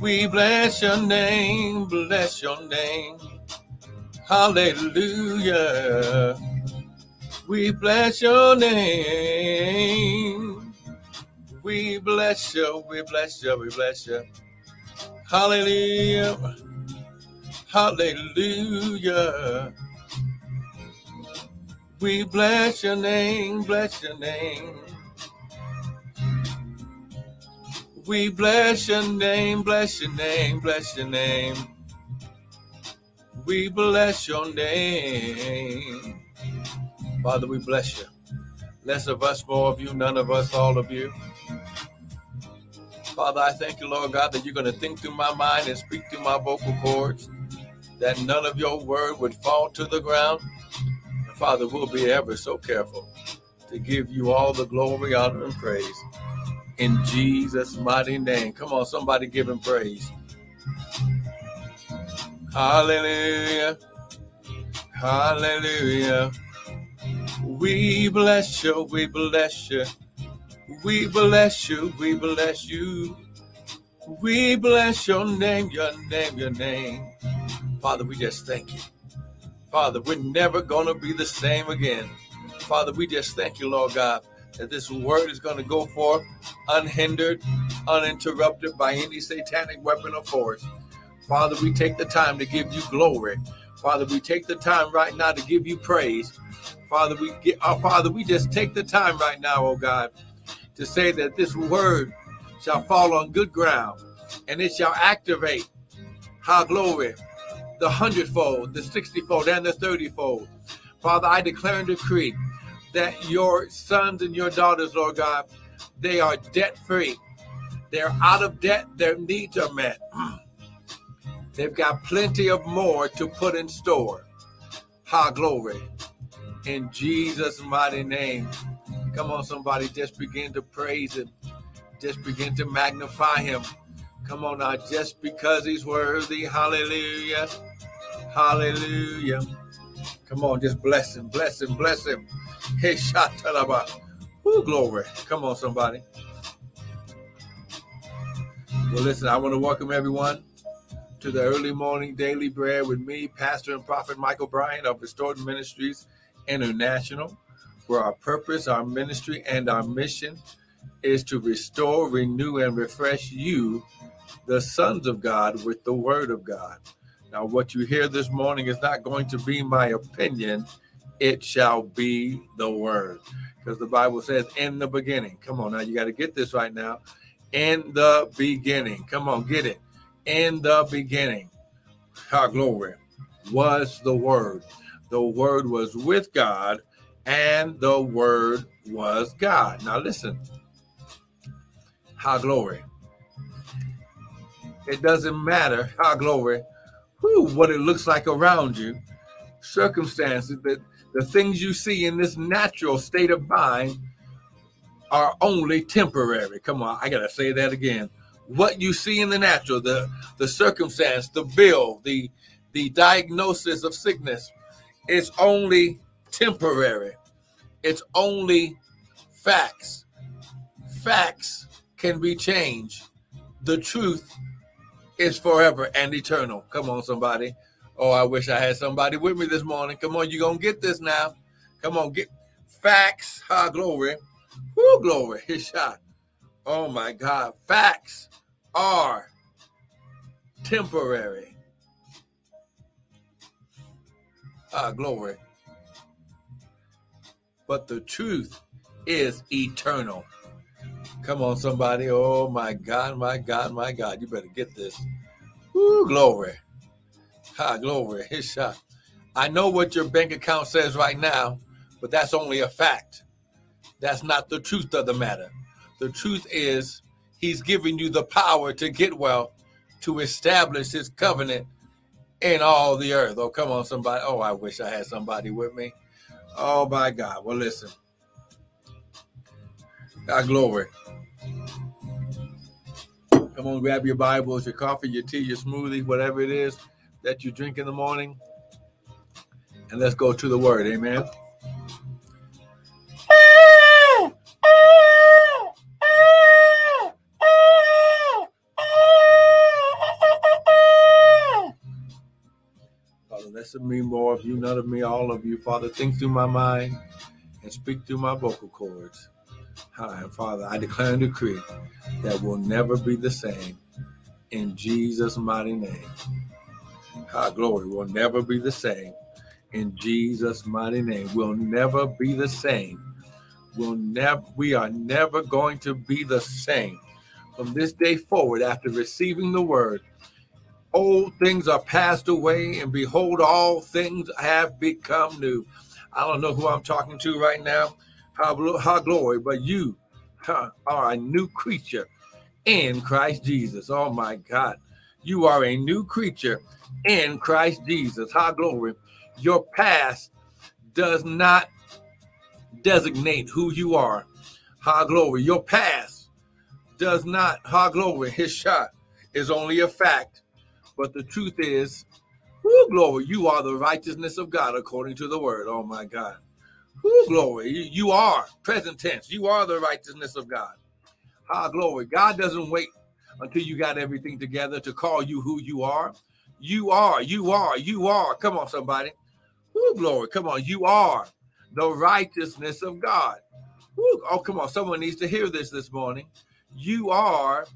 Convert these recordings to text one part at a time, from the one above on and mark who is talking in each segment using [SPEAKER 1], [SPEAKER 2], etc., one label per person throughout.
[SPEAKER 1] We bless your name, bless your name. Hallelujah. We bless your name. We bless you, we bless you, we bless you. Hallelujah. Hallelujah. We bless your name, bless your name. We bless your name, bless your name, bless your name. We bless your name. Father, we bless you. Less of us, more of you, none of us, all of you. Father, I thank you, Lord God, that you're going to think through my mind and speak through my vocal cords, that none of your word would fall to the ground. Father, we'll be ever so careful to give you all the glory, honor, and praise in Jesus' mighty name. Come on, somebody give him praise. Hallelujah. Hallelujah. We bless you, we bless you. We bless you, we bless you. We bless your name, your name, your name. Father, we just thank you. Father, we're never going to be the same again. Father, we just thank you, Lord God, that this word is going to go forth unhindered, uninterrupted by any satanic weapon or force. Father, we take the time to give you glory. Father, we take the time right now to give you praise. Father, we get our Father, we just take the time right now, oh God, to say that this word shall fall on good ground and it shall activate how glory, the hundredfold, the sixtyfold, and the thirtyfold. Father, I declare and decree that your sons and your daughters, Lord God, they are debt free. They're out of debt, their needs are met. They've got plenty of more to put in store. Ha, glory. In Jesus' mighty name. Come on, somebody, just begin to praise him. Just begin to magnify him. Come on now, just because he's worthy. Hallelujah. Hallelujah. Come on, just bless him, bless him, bless him. Hey, Shatalaba. Woo, glory. Come on, somebody. Well, listen, I want to welcome everyone to the early morning daily bread with me, Pastor and Prophet Michael Bryant of Restored Ministries International, where our purpose, our ministry, and our mission is to restore, renew, and refresh you, the sons of God, with the word of God. Now, what you hear this morning is not going to be my opinion, it shall be the word. Because the Bible says, in the beginning. Come on now, you got to get this right now. In the beginning. Come on, get it. In the beginning. Our glory was the word. The word was with God, and the word was God. Now, listen. How glory. It doesn't matter how glory, whew, what it looks like around you, circumstances that the things you see in this natural state of mind are only temporary. Come on, I gotta say that again. What you see in the natural, the the circumstance, the bill, the the diagnosis of sickness, is only temporary. It's only facts. Facts can be changed. The truth is forever and eternal. Come on, somebody. Oh, I wish I had somebody with me this morning. Come on, you're going to get this now. Come on, get facts. Ha, glory. Woo, glory. His shot. Oh, my God. Facts are temporary. Ah, glory. But the truth is eternal. Come on, somebody. Oh, my God, my God, my God. You better get this. Woo, glory. Ha, glory. His shot. Uh, I know what your bank account says right now, but that's only a fact. That's not the truth of the matter. The truth is, he's giving you the power to get wealth, to establish his covenant in all the earth. Oh, come on, somebody. Oh, I wish I had somebody with me. Oh, my God. Well, listen. God, glory. Come on, grab your Bibles, your coffee, your tea, your smoothie, whatever it is that you drink in the morning. And let's go to the word. Amen. Father, less of me, more of you, none of me, all of you. Father, think through my mind and speak through my vocal cords. Hi, Father, I declare and decree that will never be the same. In Jesus' mighty name. Our glory will never be the same in Jesus' mighty name. We'll never be the same. We'll never we are never going to be the same. From this day forward, after receiving the word, old things are passed away, and behold, all things have become new. I don't know who I'm talking to right now. How, how glory, but you huh, are a new creature in Christ Jesus. Oh my God. You are a new creature in Christ Jesus. High glory. Your past does not designate who you are. High glory. Your past does not, high glory, his shot is only a fact. But the truth is, whoo, glory, you are the righteousness of God according to the word. Oh my God. Whoo, glory, you are present tense. You are the righteousness of God. High glory. God doesn't wait until you got everything together to call you who you are. You are, you are, you are. Come on, somebody. Woo, glory. Come on. You are the righteousness of God. Oh, come on. Someone needs to hear this this morning. You are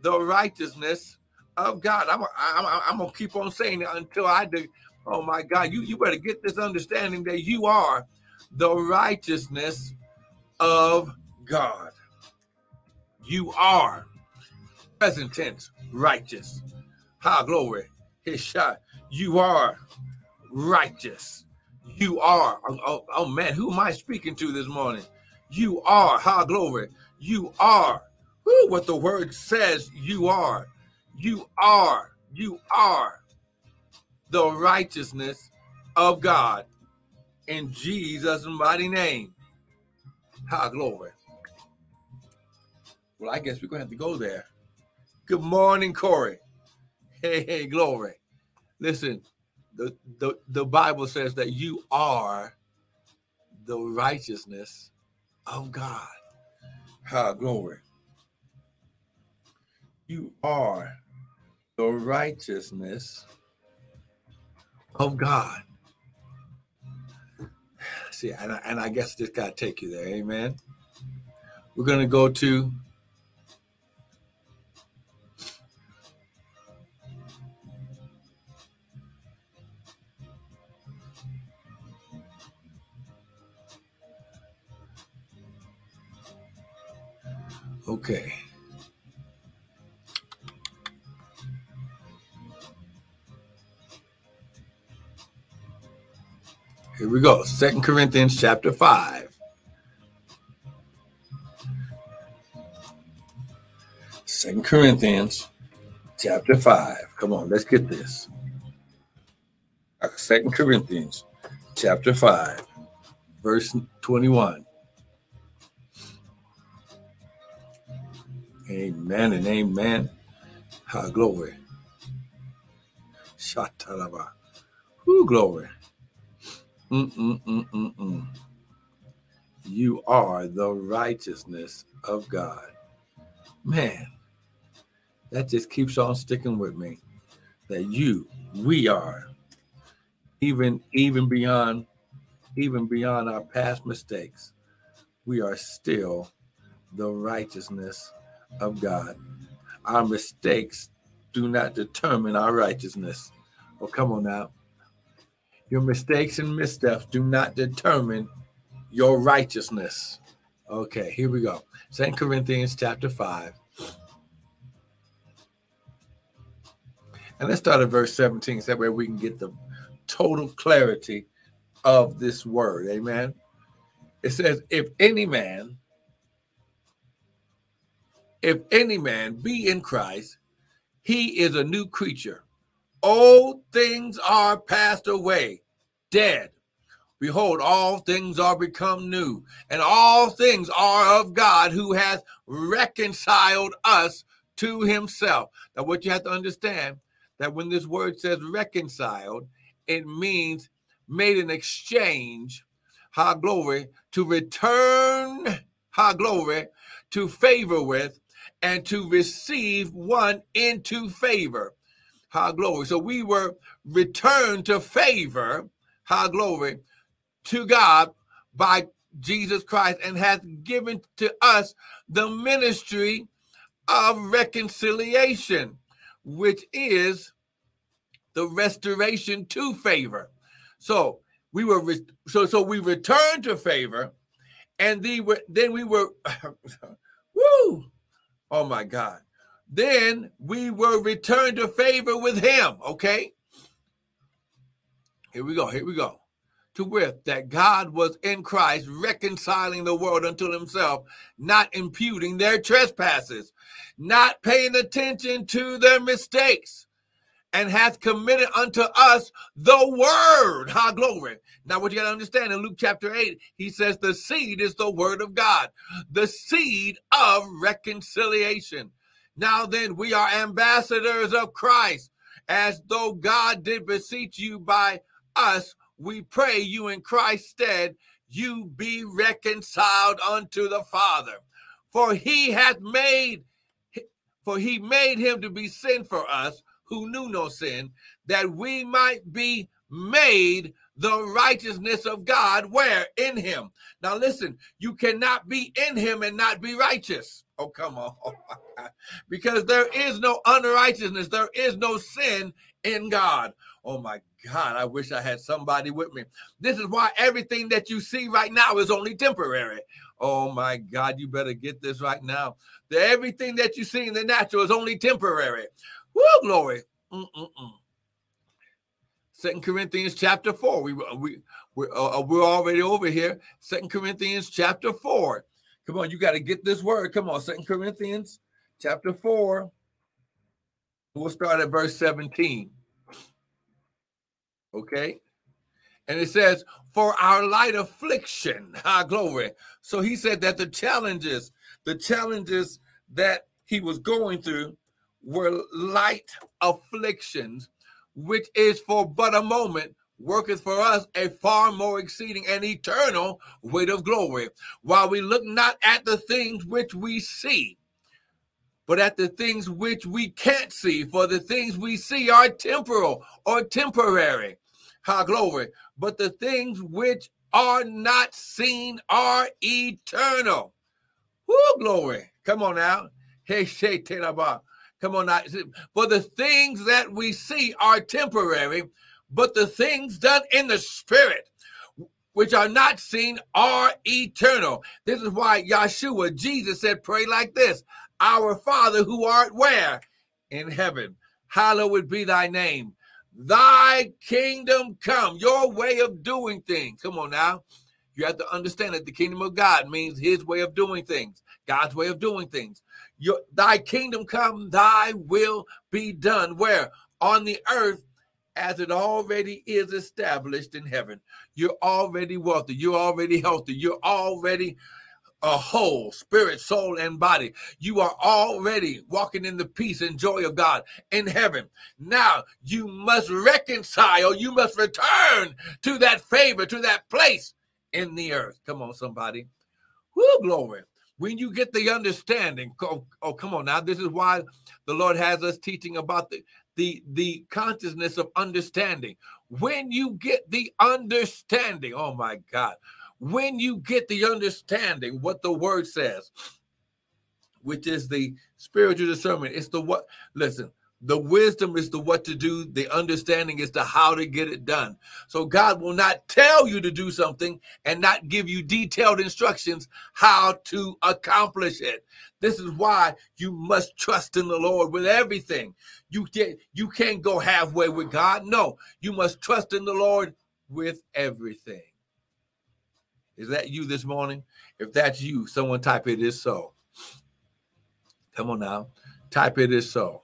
[SPEAKER 1] the righteousness of God. I'm, I'm, I'm going to keep on saying it until I do. Oh, my God. You, you better get this understanding that you are the righteousness of God. You are present tense righteous. High glory. His shot. You are righteous. You are. Oh, oh, oh, man, who am I speaking to this morning? You are. High glory. You are. Who what the word says you are. You are. You are the righteousness of God in Jesus' mighty name. High glory. Well, I guess we're going to have to go there. Good morning, Corey. Hey, hey, glory. Listen, the, the, the Bible says that you are the righteousness of God. Glory. You are the righteousness of God. See, and I, and I guess this got to take you there. Amen. We're going to go to Okay. Here we go. Second Corinthians chapter 5. Second Corinthians chapter 5. Come on, let's get this. Uh, Second Corinthians chapter 5, verse 21. Amen and amen. Ha, glory. Shatalaba. Who glory. Mm-mm-mm-mm-mm. You are the righteousness of God. Man, that just keeps on sticking with me. That you, we are, even even beyond, even beyond our past mistakes, we are still the righteousness of God. Our mistakes do not determine our righteousness. Oh, come on now. Your mistakes and missteps do not determine your righteousness. Okay, here we go. Second Corinthians chapter 5. And let's start at verse 17, so that way we can get the total clarity of this word. Amen. It says, If any man if any man be in Christ, he is a new creature. Old things are passed away, dead. Behold, all things are become new, and all things are of God who has reconciled us to himself. Now, what you have to understand that when this word says reconciled, it means made an exchange, high glory, to return, high glory, to favor with and to receive one into favor. High glory. So we were returned to favor, high glory, to God by Jesus Christ and hath given to us the ministry of reconciliation, which is the restoration to favor. So we were re- so so we returned to favor, and the, then we were, woo, oh my God. Then we were returned to favor with him. Okay. Here we go. Here we go. To wit, that God was in Christ reconciling the world unto himself, not imputing their trespasses, not paying attention to their mistakes and hath committed unto us the word. High glory. Now, what you got to understand in Luke chapter 8, he says the seed is the word of God, the seed of reconciliation. Now then, we are ambassadors of Christ, as though God did beseech you by us. We pray you in Christ's stead, you be reconciled unto the Father. For he hath made, for he made him to be sin for us who knew no sin, that we might be made the righteousness of God. Where? In him. Now listen, you cannot be in him and not be righteous. Oh, come on. because there is no unrighteousness, there is no sin in God. Oh my God, I wish I had somebody with me. This is why everything that you see right now is only temporary. Oh my God, you better get this right now. The, everything that you see in the natural is only temporary. Woo, glory. Mm-mm-mm. Second Corinthians chapter four. We we we're, uh, uh, we're already over here. Second Corinthians chapter four. Come on, you got to get this word. Come on, Second Corinthians chapter four. We'll start at verse seventeen. Okay, and it says, "For our light affliction, our glory." So he said that the challenges, the challenges that he was going through, were light afflictions, which is for but a moment, worketh for us a far more exceeding and eternal weight of glory, while we look not at the things which we see, but at the things which we can't see, for the things we see are temporal or temporary. High glory. But the things which are not seen are eternal. Whoo, glory. Come on now. Hey, Shay Telabah. Come on now. For the things that we see are temporary, but the things done in the spirit, which are not seen, are eternal. This is why Yeshua, Jesus said, pray like this Our Father who art where? In heaven. Hallowed be thy name. Thy kingdom come, your way of doing things. Come on now. You have to understand that the kingdom of God means his way of doing things, God's way of doing things. Your, thy kingdom come, thy will be done. Where? On the earth as it already is established in heaven. You're already wealthy. You're already healthy. You're already a whole spirit, soul, and body. You are already walking in the peace and joy of God in heaven. Now you must reconcile, you must return to that favor, to that place in the earth. Come on, somebody. Whoo, glory when you get the understanding oh, oh, come on now this is why the lord has us teaching about the the the consciousness of understanding. When you get the understanding oh my god when you get the understanding what the word says which is the spiritual discernment it's the what listen the wisdom is the what to do, the understanding is the how to get it done. So God will not tell you to do something and not give you detailed instructions how to accomplish it. This is why you must trust in the Lord with everything. You can't you can't go halfway with God. No, you must trust in the Lord with everything. Is that you this morning? If that's you, someone type it is so. Come on now. Type it is so.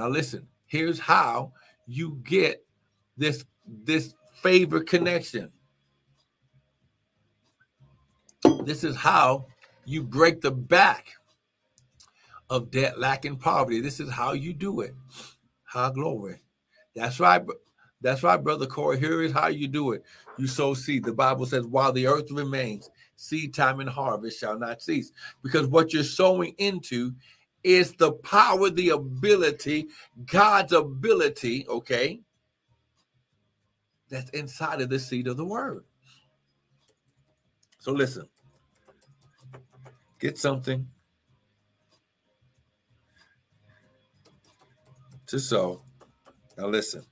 [SPEAKER 1] Now listen, here's how you get this this favor connection. This is how you break the back of debt, lack, and poverty. This is how you do it. How glory. That's right. That's right, brother Corey. Here is how you do it. You sow seed. The Bible says, while the earth remains, seed time and harvest shall not cease. Because what you're sowing into is the power, the ability, God's ability, okay, that's inside of the seed of the word. So listen, get something to sow. Now listen.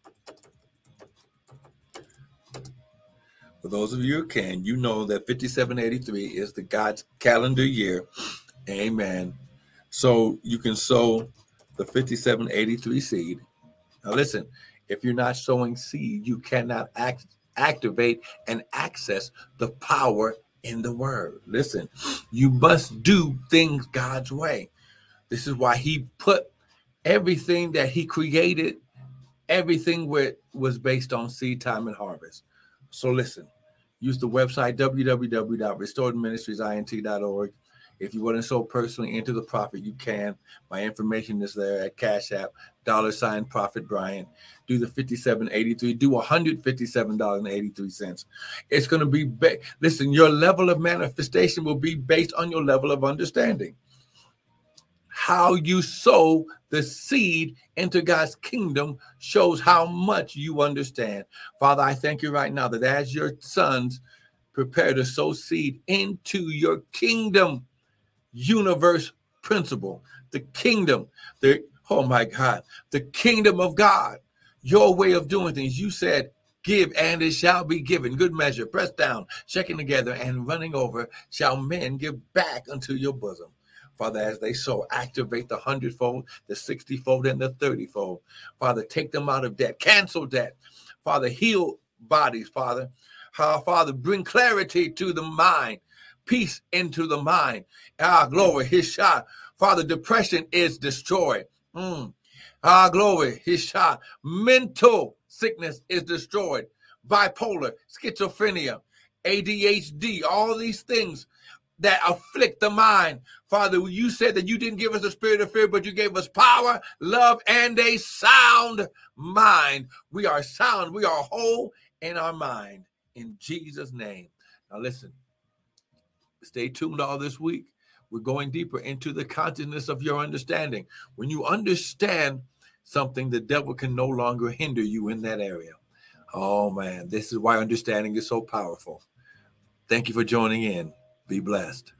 [SPEAKER 1] For those of you who can, you know that 5783 is the God's calendar year. Amen. So you can sow the 5783 seed. Now listen, if you're not sowing seed, you cannot act, activate and access the power in the word. Listen, you must do things God's way. This is why he put everything that he created, everything where was based on seed time and harvest. So listen, use the website www.restoredministriesint.org. If you want to sow personally into the prophet, you can. My information is there at Cash App, dollar sign prophet Brian. Do the 5783, do $157.83. It's going to be, ba- listen, your level of manifestation will be based on your level of understanding. How you sow the seed into God's kingdom shows how much you understand. Father, I thank you right now that as your sons prepare to sow seed into your kingdom, universe principle, the kingdom, the oh my God, the kingdom of God, your way of doing things. You said, Give and it shall be given. Good measure, pressed down, shaking together, and running over, shall men give back unto your bosom. Father, as they sow, activate the hundredfold, the sixtyfold, and the thirtyfold. Father, take them out of debt, cancel debt. Father, heal bodies, Father. Uh, Father, bring clarity to the mind peace into the mind. Ah, glory, his shot. Father, depression is destroyed. Mm. Ah, glory, his shot. Mental sickness is destroyed. Bipolar, schizophrenia, ADHD, all these things that afflict the mind. Father, you said that you didn't give us a spirit of fear, but you gave us power, love, and a sound mind. We are sound, we are whole in our mind. In Jesus' name. Now, listen, Stay tuned all this week. We're going deeper into the consciousness of your understanding. When you understand something, the devil can no longer hinder you in that area. Oh man, this is why understanding is so powerful. Thank you for joining in. Be blessed.